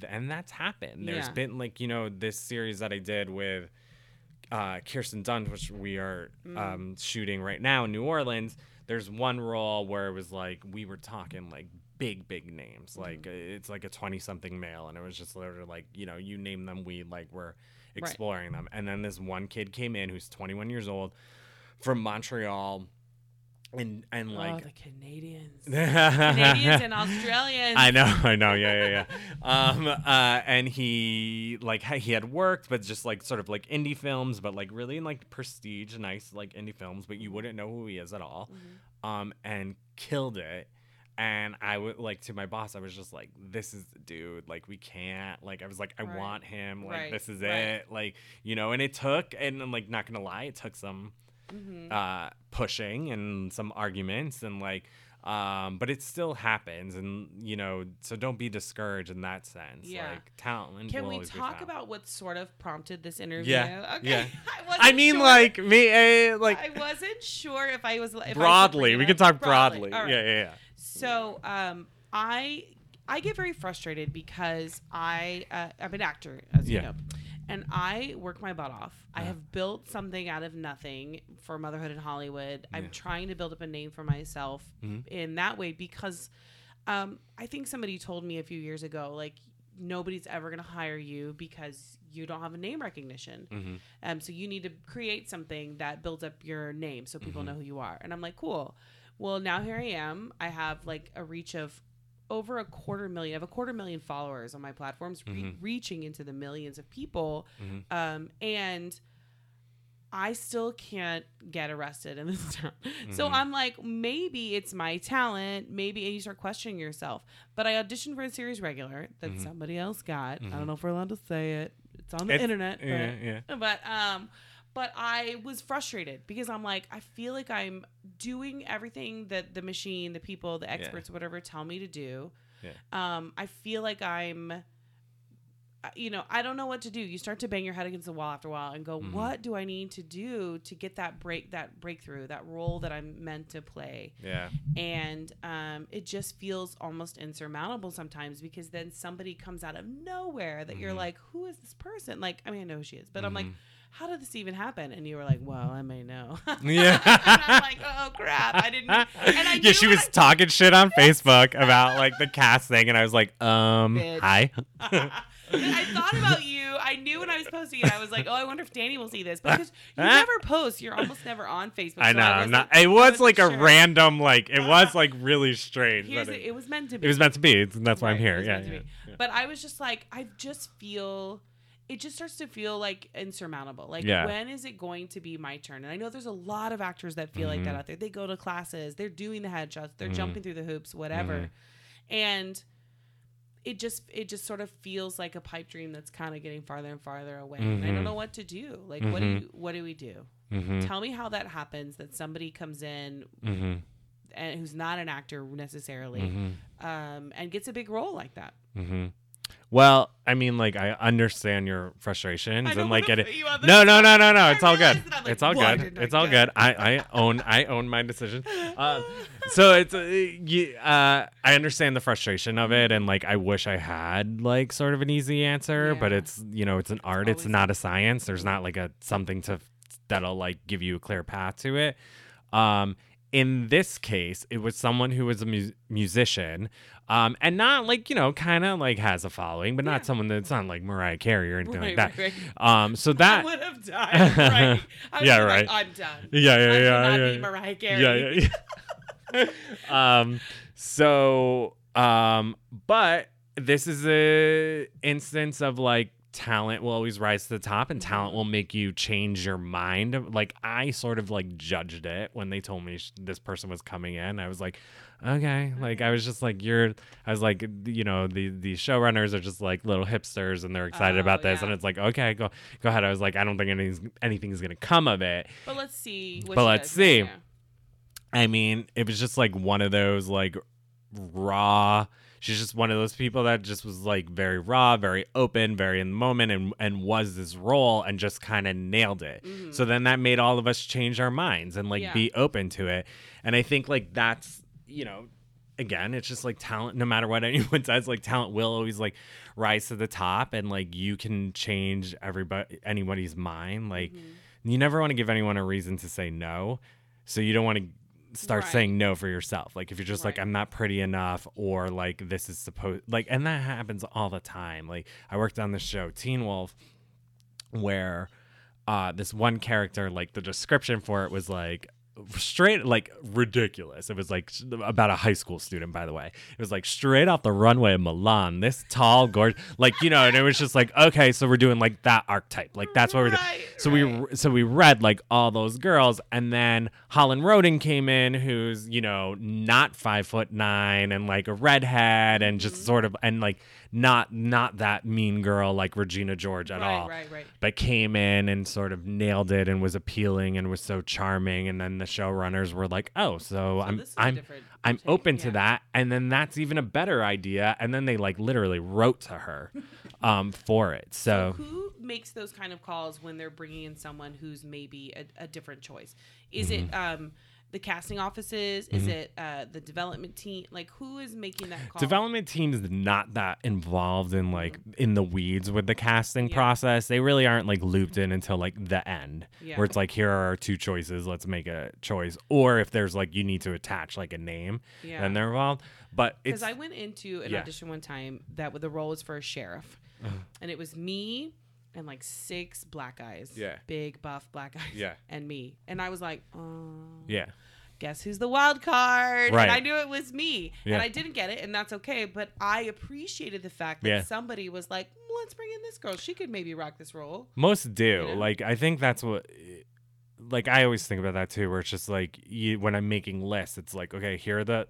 and that's happened There's Yeah. been like you know this series that i did with uh kirsten dunst which we are Mm. um shooting right now in new orleans there's one role where it was like we were talking like big big names. Mm-hmm. like it's like a 20 something male and it was just literally like you know you name them we like were exploring them. And then this one kid came in who's 21 years old from montreal and and oh, like the Canadians. <laughs> Canadians and Australians. I know, I know, yeah, yeah, yeah. um, uh, and he like he had worked, but just like sort of like indie films, but like really in like prestige, nice like indie films, but you wouldn't know who he is at all. Mm-hmm. Um, and killed it. And I would like to my boss, I was just like, "This is the dude. Like, we can't. Like, I was like, I Right. want him. Like, Right, this is right. it. Like, you know." And it took, and I'm like, not gonna lie, it took some Mhm. uh, pushing and some arguments and like Um, but it still happens, and you know, so don't be discouraged in that sense. Yeah. Like talent. Can we talk about what sort of prompted this interview? Yeah, Okay. yeah. <laughs> I, I mean, sure. like me, eh, like I wasn't sure if I was if I should broadly. We can talk broadly. All right. Yeah, yeah, yeah. So, um, I I get very frustrated because I uh, I'm an actor, as you know, and I work my butt off. I have built something out of nothing for motherhood in Hollywood. I'm trying to build up a name for myself Mhm. in that way because um, I think somebody told me a few years ago, like nobody's ever going to hire you because you don't have a name recognition. hmm Um, so you need to create something that builds up your name so people Mm-hmm. know who you are. And I'm like, cool. Well, now here I am. I have like a reach of over a quarter million. I have a quarter million followers on my platforms, re- Mhm. reaching into the millions of people. Mhm. Um, and I still can't get arrested in this <laughs> town. So Mhm. I'm like, maybe it's my talent. Maybe and you start questioning yourself. But I auditioned for a series regular that Mhm. somebody else got. I don't know if we're allowed to say it. It's on the It's- internet. Yeah, but- yeah. but um but i was frustrated because i'm like i feel like i'm doing everything that the machine the people the experts whatever tell me to do Yeah. um i feel like i'm you know i don't know what to do you start to bang your head against the wall after a while and go Mhm. what do i need to do to get that break that breakthrough that role that i'm meant to play Yeah. and um, it just feels almost insurmountable sometimes because then somebody comes out of nowhere that you're Mhm. like, who is this person? Like, I mean, I know who she is, but I'm like, Mhm. How did this even happen? And you were like, well, I may know. <laughs> <laughs> Yeah. and I'm like, oh crap, I didn't. <laughs> And I yeah, she was I- talking shit on Facebook about like the cast thing, and I was like, um, Bitch. hi. I thought about you. I knew when I was posting it. I was like, "Oh, I wonder if Danny will see this." Because you never post. You're almost never on Facebook. I so know. I'm wasn't- not, it was like a random, like it was like really strange. It, it, was meant to be. it was meant to be. That's why I'm here. Yeah, yeah, yeah. But I was just like, I just feel it just starts to feel like insurmountable. Like, Yeah. when is it going to be my turn? And I know there's a lot of actors that feel like that Mhm. out there. They go to classes, they're doing the headshots, they're Mhm. jumping through the hoops, whatever. Mhm. And it just it just sort of feels like a pipe dream that's kind of getting farther and farther away. And I don't know what to do. Like, what do Mhm. you what do we do? Tell me how that happens. That somebody comes in and who's not an actor necessarily, um, and gets a big role like that. Well, I mean, like I understand your frustrations and like it. put you on the No, no, no, no, no. It's all good. realized that I'm like, It's all good. It's all good. I, I own I own my decision. Um, so it's uh, you, uh, I understand the frustration of it, and like I wish I had like sort of an easy answer, but it's you know it's an art. It's not a science. There's not like a something to that'll like give you a clear path to it. Um, in this case, it was someone who was a mu- musician, um, and not like you know, kind of like has a following, but Yeah. not someone that's not like Mariah Carey or anything Right, like that. right, right. Um, so <laughs> I that would have <laughs> died. Right. I Yeah, like, right. I'm done. yeah, yeah, I yeah, cannot yeah, be yeah. Mariah Carey. Yeah, yeah, <laughs> yeah. um, so, um, but this is a instance of like talent will always rise to the top and mm-hmm. talent will make you change your mind. Like I sort of like judged it when they told me sh- this person was coming in. I was like, okay, mm-hmm. like I was just like you're I was like you know the the showrunners are just like little hipsters and they're excited Oh, about this yeah. and it's like okay, go go ahead. I was like I don't think anything's anything's going to come of it. But let's see. But let's see. Yeah. I mean, it was just like one of those like raw. She's just one of those people that just was like very raw, very open, very in the moment, and and was this role and just kind of nailed it. Mhm. So then that made all of us change our minds and like Yeah. be open to it. And I think like that's you know, again, it's just like talent. No matter what <laughs> anyone says, like talent will always like rise to the top, and like you can change everybody anybody's mind. Like Mm-hmm. you never want to give anyone a reason to say no. So you don't want to start Right. saying no for yourself. Like if you're just like I'm not pretty enough or like this is supposed like and that happens all the time. Like I worked on this show Teen Wolf where uh this one character like the description for it was like straight like ridiculous. It was like about a high school student, by the way. It was like straight off the runway of Milan. This tall, gorgeous, like you know, and it was just like okay, so we're doing like that archetype, like that's what we're doing. Right, So right. we so we read like all those girls, and then Holland Roden came in, who's you know not five foot nine and like a redhead, and Mm-hmm. just sort of and like not not that mean girl like Regina George at right, all. right, right. But came in and sort of nailed it and was appealing and was so charming. And then the showrunners were like, "Oh, so, I'm a I'm I'm take, open to that." And then that's even a better idea. And then they like literally wrote to her um, for it. <laughs> So, Who makes those kind of calls when they're bringing in someone who's maybe a, a different choice? Is Mm-hmm. it um, the casting offices? Is it uh, the development team? Like, who is making that call? development team is not that involved in like in the weeds with the casting Mm-hmm. Yeah. process they really aren't like looped in until like the end Yeah. where it's like here are our two choices let's make a choice or if there's like you need to attach like a name Yeah. then they're involved but Because I went into an yeah. audition one time that the role was for a sheriff, and it was me and like six black guys. Yeah. Big buff black guys. Yeah. <laughs> And me, and I was like, oh. yeah guess who's the wild card? Right. And I knew it was me. Yeah. And I didn't get it, and that's okay. But I appreciated the fact that Yeah. somebody was like, mm, let's bring in this girl. She could maybe rock this role. most do know? like i think that's what like i always think about that too where it's just like you, when i'm making lists it's like okay here are the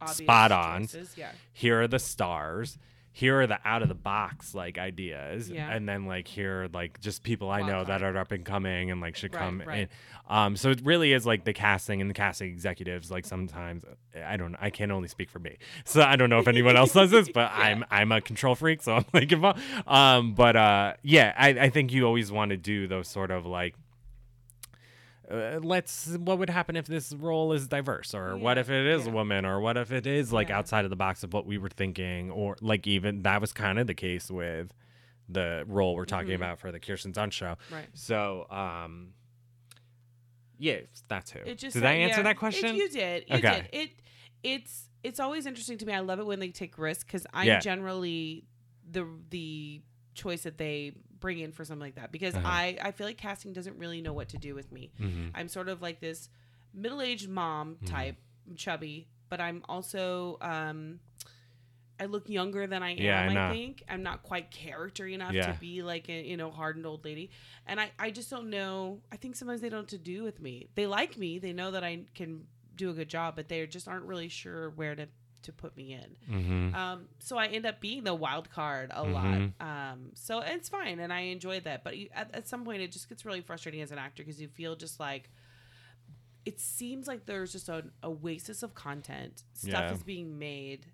Obvious Spot on. choices, Yeah. here are the stars here are the out of the box like ideas Yeah. and then like here are like just people i know that are up and coming and like should Right, come right. in um so it really is like the casting and the casting executives like sometimes i don't i can only speak for me so i don't know if anyone else does this but <laughs> i'm i'm a control freak so i'm like involved. um but uh yeah i i think you always want to do those sort of like uh, let's what would happen if this role is diverse or what if it is a woman or what if it is like Yeah. outside of the box of what we were thinking or like even that was kind of the case with the role we're talking Mhm. about for the Kirsten Dunst show Right. so um yeah that's who It just did I answer yeah, that it- question you did. You Okay. did. It it's it's always interesting to me. I love it when they take risks because I'm Yeah. generally the the choice that they bring in for something like that because Uh-huh. I I feel like casting doesn't really know what to do with me. Mhm. I'm sort of like this middle aged mom Mm-hmm. type, chubby, but I'm also um I look younger than I am. Yeah, I think I'm not quite character enough Yeah. to be like a you know hardened old lady, and I I just don't know. I think sometimes they don't know to do with me. They like me. They know that I can do a good job, but they just aren't really sure where to to put me in. Mhm. Um, so I end up being the wild card a Mhm. lot. Um, so it's fine, and I enjoy that. But you, at, at some point, it just gets really frustrating as an actor because you feel just like it seems like there's just an oasis of content. Stuff Yeah. is being made,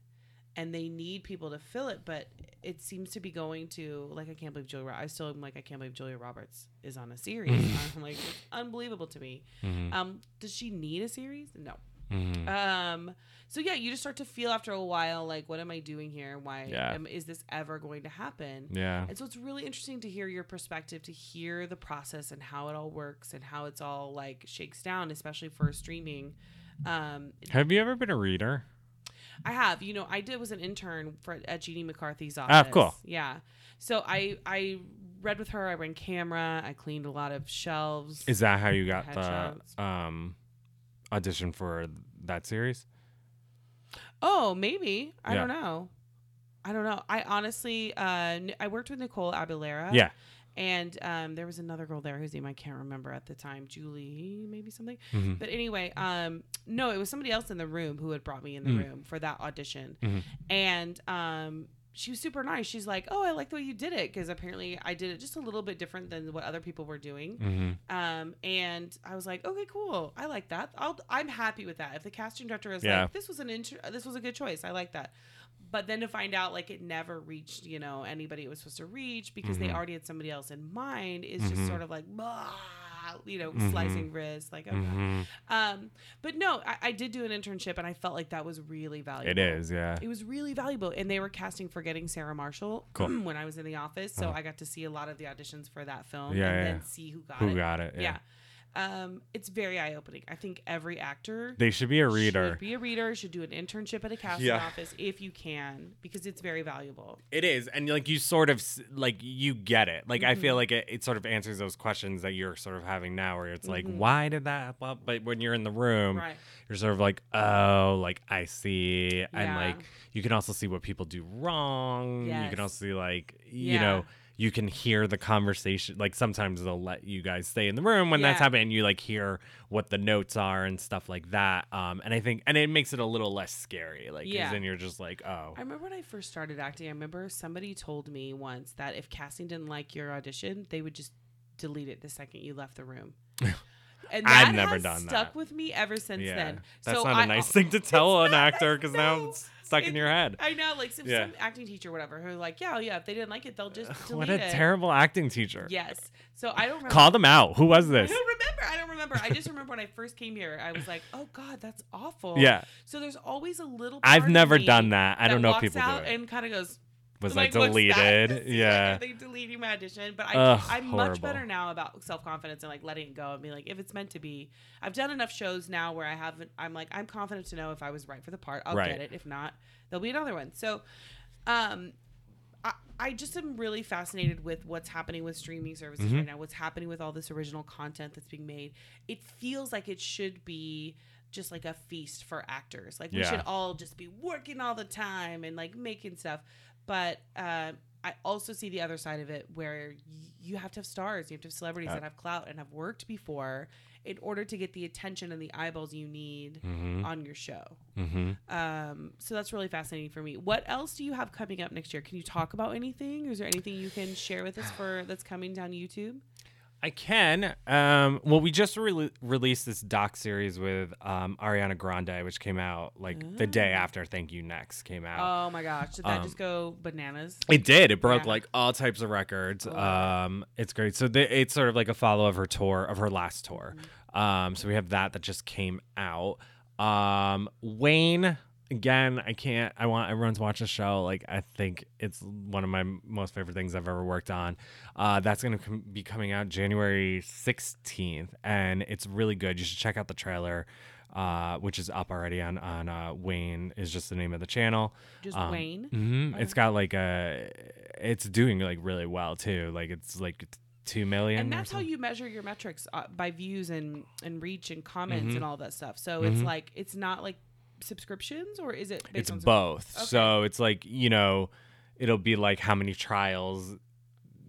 and they need people to fill it. But it seems to be going to like I can't believe Julia. I still am like I can't believe Julia Roberts is on a series. <laughs> I'm like it's unbelievable to me. Mhm. Um, does she need a series? No. Mhm. Um. So yeah, you just start to feel after a while like, what am I doing here? Why Yeah. am, is this ever going to happen? yeah And so it's really interesting to hear your perspective, to hear the process and how it all works and how it's all like shakes down, especially for streaming. Um, have you ever been a reader I have, you know, I did was an intern for at Jeanne McCarthy's office. Ah, cool. Yeah. So I I read with her. I ran camera. I cleaned a lot of shelves. is that how you got the um audition for that series Oh, maybe. I Yeah. don't know. I don't know. I honestly, uh, I worked with Nicole Abellera. yeah And um, there was another girl there whose name I can't remember at the time, Julie, maybe something. Mhm. But anyway, um, no, it was somebody else in the room who had brought me in the Mm. room for that audition. Mhm. And um, she was super nice. She's like, "Oh, I like the way you did it," because apparently I did it just a little bit different than what other people were doing. Mhm. Um, and I was like, okay, cool. I like that. I'll, I'm happy with that. If the casting director is Yeah. like, this was an inter- this was a good choice. I like that. But then to find out like it never reached, you know, anybody it was supposed to reach because they Mhm. already had somebody else in mind is Mhm. just sort of like, "Bah," you know, Mhm. slicing wrists, like, oh God. Mhm. Um, but no, I, I did do an internship and I felt like that was really valuable. it is yeah It was really valuable, and they were casting for Getting Sarah Marshall <clears throat> Cool. when I was in the office, so Uh-huh. I got to see a lot of the auditions for that film Yeah, and yeah. then see who got who it. got it Yeah. Um, it's very eye opening. I think every actor They should be a reader. should be a reader, should do an internship at a casting Yeah. office if you can, because it's very valuable. It is, and like you sort of like you get it. Like I Mm-hmm. feel like it, it sort of answers those questions that you're sort of having now, where it's like, Mhm. why did that? Blah, but when you're in the room, Right. you're sort of like, oh, like I see, and like you can also see what people do wrong. You can also see like you Yeah. know you can hear the conversation. Like sometimes they'll let you guys stay in the room when that's Yeah. happening, and you like hear what the notes are and stuff like that. Um, and I think and it makes it a little less scary. Like Yeah. then you're just like, oh, I remember when I first started acting, I remember somebody told me once that if casting didn't like your audition, they would just delete it the second you left the room. <laughs> And I've never done stuck that. with me ever since yeah, then. that's so not I, <laughs> a nice thing to tell an actor because now it's stuck in your head. I know, like some, Yeah. some acting teacher, or whatever, who like, yeah, oh, yeah, if they didn't like it, they'll just delete it. What a it. terrible acting teacher. Yes. So I don't remember. Call them out. Who was this? I don't remember. I don't remember. I just remember when I first came here, I was like, "Oh God, that's awful." Yeah. So there's always a little. I've never done that. I don't know people do it. And kind of goes. Was like, like deleted. It's like, Yeah. they deleting my audition? But I, Ugh, I'm horrible. much better now about self confidence and like letting it go and be like, if it's meant to be. I've done enough shows now where I haven't. I'm like, I'm confident to know if I was right for the part, I'll Right. get it. If not, there'll be another one. So, um, I, I just am really fascinated with what's happening with streaming services Mm-hmm. right now. What's happening with all this original content that's being made. It feels like it should be just like a feast for actors. Like we should all just be working all the time and like making stuff. But uh, I also see the other side of it where y- you have to have stars, you have to have celebrities Uh, that have clout and have worked before in order to get the attention and the eyeballs you need Mm-hmm. on your show. Mm-hmm. Um, so that's really fascinating for me. What else do you have coming up next year? Can you talk about anything? Is there anything you can share with us for that's coming down YouTube? I can. Um, well, we just re- released this doc series with um, Ariana Grande, which came out like the day after "Thank You Next" came out. Oh my gosh, did that Um, just go bananas? It did. It broke Yeah. like all types of records. Um, it's great. So the, it's sort of like a follow of her tour of her last tour. Mm-hmm. Um, so we have that that just came out. Um, Wayne again. I can't. I want everyone to watch the show. Like I think it's one of my most favorite things I've ever worked on. Uh, that's gonna com- be coming out January sixteenth, and it's really good. You should check out the trailer. Uh, which is up already on on uh, Wayne is just the name of the channel. Just Um, Wayne. hmm It's got like a, it's doing like really well too. Like it's like t- two million. And that's how you measure your metrics uh, by views and and reach and comments Mhm. and all that stuff. So it's Mhm. like it's not like subscriptions or is it? Based It's on both. Okay. So it's like you know, it'll be like how many trials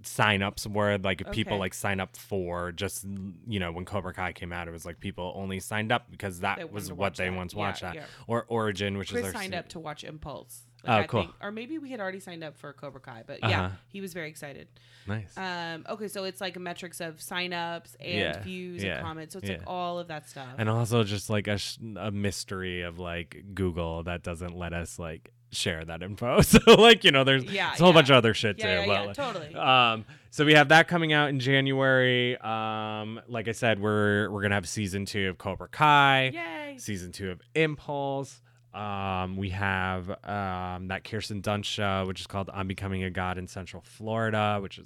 signups were like if people like sign up for just you know when Cobra Kai came out it was like people only signed up because that was what they that. once Yeah, watched that yeah. or Origin which Chris is our signed se- up to watch Impulse. Oh, I cool. think- or maybe we had already signed up for Cobra Kai, but yeah, Uh-huh. he was very excited. nice Um, okay, so it's like a metrics of signups and Yeah, views yeah, and comments. So it's like all of that stuff. and also just like a, sh- a mystery of like Google that doesn't let us like share that info. <laughs> So like you know, there's, Yeah, a whole yeah. bunch of other shit yeah, too. yeah, but, yeah, like, totally. Um, so we have that coming out in January. Um, like I said, we're we're gonna have season two of Cobra Kai, Yay! season two of Impulse. Um, we have um, that Kirsten Dunst show, which is called "On Becoming a God in Central Florida," which is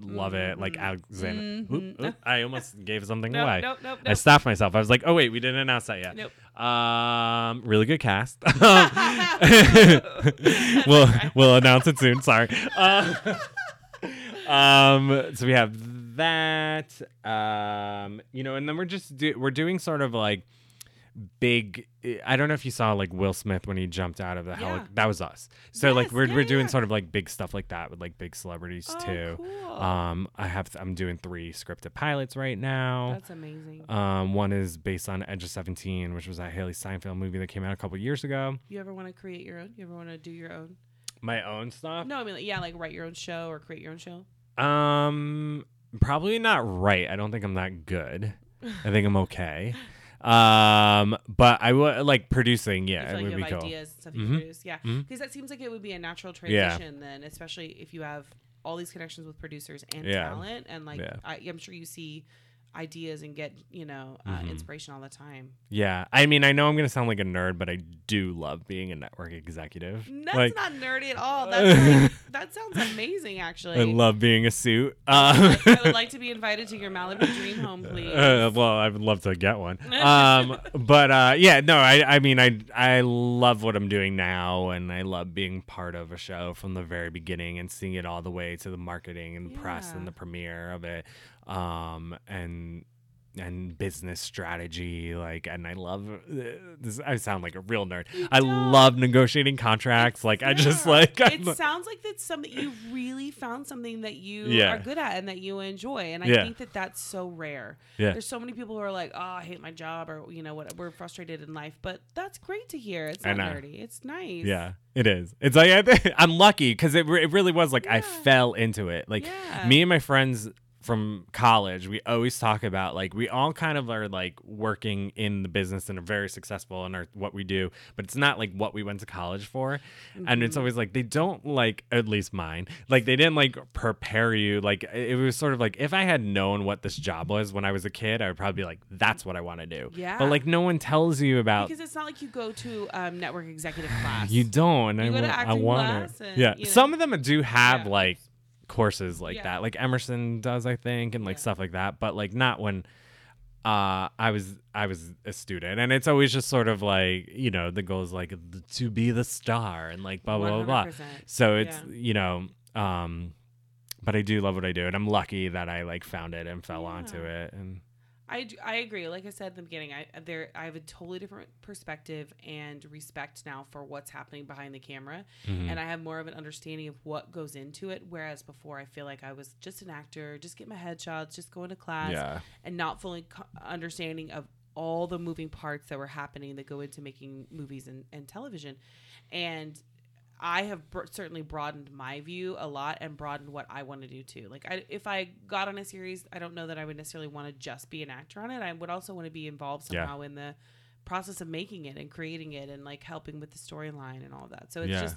love it. Like Alexander, Mhm. Oop, oop, I almost <laughs> gave something Nope, away. nope, nope, I stopped myself. I was like, "Oh wait, we didn't announce that yet." Nope. Um, really good cast. <laughs> <laughs> we'll we'll announce it soon. Sorry. Uh, um, so we have that. Um, you know, and then we're just do, we're doing sort of like big. I don't know if you saw like Will Smith when he jumped out of the heli- Yeah. That was us. So like we're yeah, we're doing yeah. sort of like big stuff like that with like big celebrities Oh, too. cool. Um, I have I'm doing three scripted pilots right now. That's amazing. Um, one is based on Edge of Seventeen, which was that Hailee Steinfeld movie that came out a couple years ago. you ever want to create your own? You ever want to do your own? My own stuff. No, I mean, like, yeah, like write your own show or create your own show. Um, probably not right. I don't think I'm that good. I think I'm okay. <laughs> Um, but I would like producing. Yeah, it like would be cool. ideas stuff you Mhm. produce. Yeah, because that seems like it would be a natural Yeah. transition then, especially if you have all these connections with producers and Yeah. talent, and like Yeah. I, I'm sure you see ideas and get you know uh, Mhm. inspiration all the time. Yeah, I mean, I know I'm gonna sound like a nerd, but I do love being a network executive. That's like, not nerdy at all. <laughs> That's like, that sounds amazing, actually. I love being a suit. <laughs> Uh, I would like to be invited to your Malibu dream home, <laughs> please. Uh, well, I would love to get one. Um, but uh, yeah, no, I, I mean, I, I love what I'm doing now, and I love being part of a show from the very beginning and seeing it all the way to the marketing and the press and the premiere of it. Um, and and business strategy like and i love uh, this i sound like a real nerd i love negotiating contracts like i just like it I'm- sounds like that's something you really found something that you Yeah. are good at and that you enjoy and i Yeah. think that that's so rare Yeah. there's so many people who are like oh i hate my job or you know what we're frustrated in life but that's great to hear it's not nerdy it's nice Yeah, it is. It's like I <laughs> I'm lucky because it, it really was like I fell into it. Like me and my friends from college, we always talk about like we all kind of are like working in the business and are very successful in our what we do, but it's not like what we went to college for. And Mm-hmm. it's always like they don't like at least mine. Like they didn't like prepare you. Like it was sort of like if I had known what this job was when I was a kid, I would probably be like that's what I want to do. Yeah. But like no one tells you about because it's not like you go to um, network executive <sighs> class you don't. You I, go to wa- I want class and, Yeah, you know. some of them do have Yeah. like courses like Yeah. that, like Emerson does, I think, and like Yeah. stuff like that. But like not when uh I was I was a student, and it's always just sort of like you know the goal is like to be the star and like blah blah blah blah. So it's Yeah. you know um. But I do love what I do, and I'm lucky that I like found it and fell Yeah. onto it. And I, I agree. Like I said at the beginning, I there I have a totally different perspective and respect now for what's happening behind the camera, Mhm. and I have more of an understanding of what goes into it. Whereas before, I feel like I was just an actor, just get my headshots, just going to class, yeah, and not fully co- understanding of all the moving parts that were happening that go into making movies and, and television. And I have br- certainly broadened my view a lot and broadened what I want to do too. Like, I, if I got on a series, I don't know that I would necessarily want to just be an actor on it. I would also want to be involved Yeah. somehow in the process of making it and creating it and like helping with the storyline and all that. So it's Yeah. just,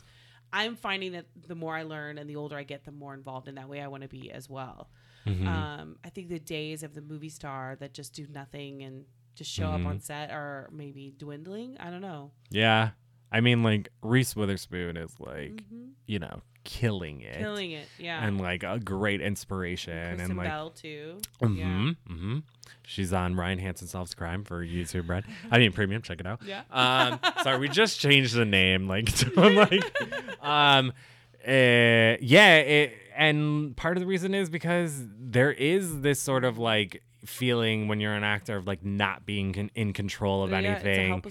I'm finding that the more I learn and the older I get, the more involved in that way I want to be as well. Mhm. Um, I think the days of the movie star that just do nothing and just show up Mhm. on set are maybe dwindling. I don't know. yeah. I mean, like Reese Witherspoon is like Mhm. you know killing it. Killing it, yeah. and like a great inspiration Kristen and like Bell too. Mm-hmm, Yeah, hmm she's on Ryan Hansen Solves Crime for YouTube Red. I mean premium, check it out. yeah. <laughs> Um sorry, we just changed the name like <laughs> to like um uh, yeah, it, and part of the reason is because there is this sort of like feeling when you're an actor of like not being con- in control of Yeah, anything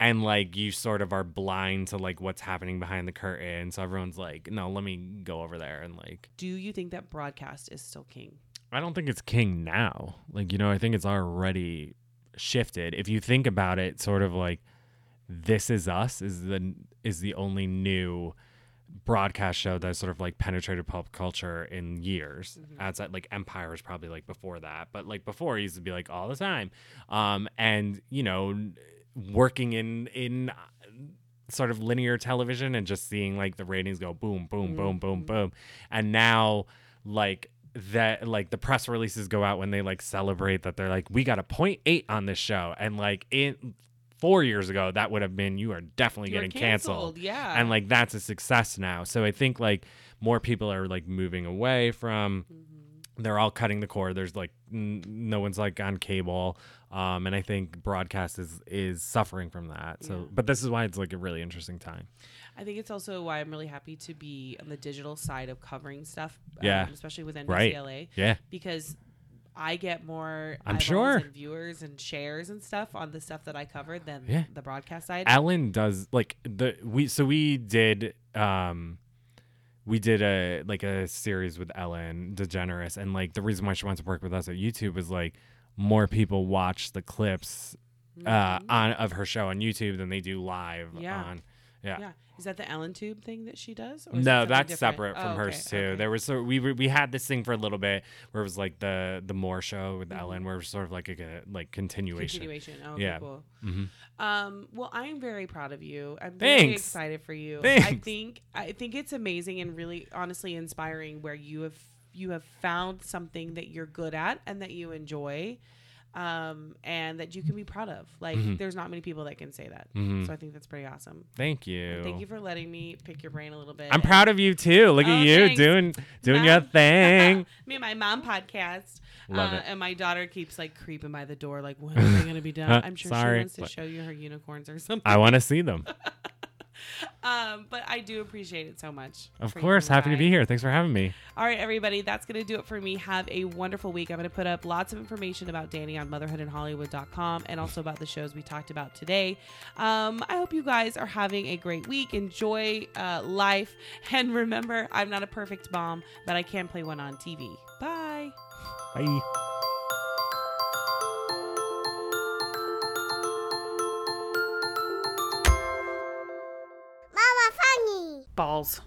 and like you sort of are blind to like what's happening behind the curtain so everyone's like no let me go over there and like Do you think that broadcast is still king? I don't think it's king now. Like, you know, I think it's already shifted. If you think about it, sort of like This Is Us is the is the only new broadcast show that sort of like penetrated pop culture in years. Outside like Empire was probably like before that, but like before he used to be like all the time. Um and you know, working in in uh, sort of linear television and just seeing like the ratings go boom boom boom boom boom and now like that like the press releases go out when they like celebrate that they're like we got a point eight on this show and like in four years ago that would have been you are definitely You're getting canceled, Yeah. and like that's a success now so i think like more people are like moving away from Mm-hmm. they're all cutting the cord there's like n- no one's like on cable um and i think broadcast is is suffering from that so Yeah. but this is why it's like a really interesting time I think it's also why I'm really happy to be on the digital side of covering stuff. Yeah. um, especially with Right. NBCLA. yeah because I get more I'm sure. and viewers and shares and stuff on the stuff that I covered than Yeah. the broadcast side. Ellen does like the we so we did um we did a like a series with Ellen DeGeneres and like the reason why she wants to work with us at YouTube is like more people watch the clips uh on of her show on YouTube than they do live Mm-hmm. Yeah. on yeah. yeah, is that the Ellen Tube thing that she does? Or No, something that's different? separate from Oh, hers okay, too. okay. There was so we we had this thing for a little bit where it was like the the More show with Mm-hmm. Ellen, where it was sort of like a, like continuation. continuation. Oh, Yeah. okay, cool. Mhm. Um, well, I'm very proud of you. I'm very Thanks. excited for you. Thanks. I think I think it's amazing and really honestly inspiring where you have you have found something that you're good at and that you enjoy. Um, and that you can be proud of. Like, Mhm. there's not many people that can say that. Mhm. So I think that's pretty awesome. Thank you. Thank you for letting me pick your brain a little bit. I'm proud of you too. Look Oh, at you thanks. doing doing your <laughs> thing. <laughs> me and my mom podcast. Love uh, it. And my daughter keeps like creeping by the door, like, when are they going to be done? <laughs> I'm sure Sorry, she wants to but- show you her unicorns or something. I want to see them. Um, but I do appreciate it so much. Of course, happy to be here. Thanks for having me. All right, everybody, that's going to do it for me. Have a wonderful week. I'm going to put up lots of information about Danny on motherhoodinhollywood.com and also about the shows we talked about today. Um, I hope you guys are having a great week. Enjoy uh, life. <laughs> And remember, I'm not a perfect mom, but I can play one on TV. Bye. Bye. Balls.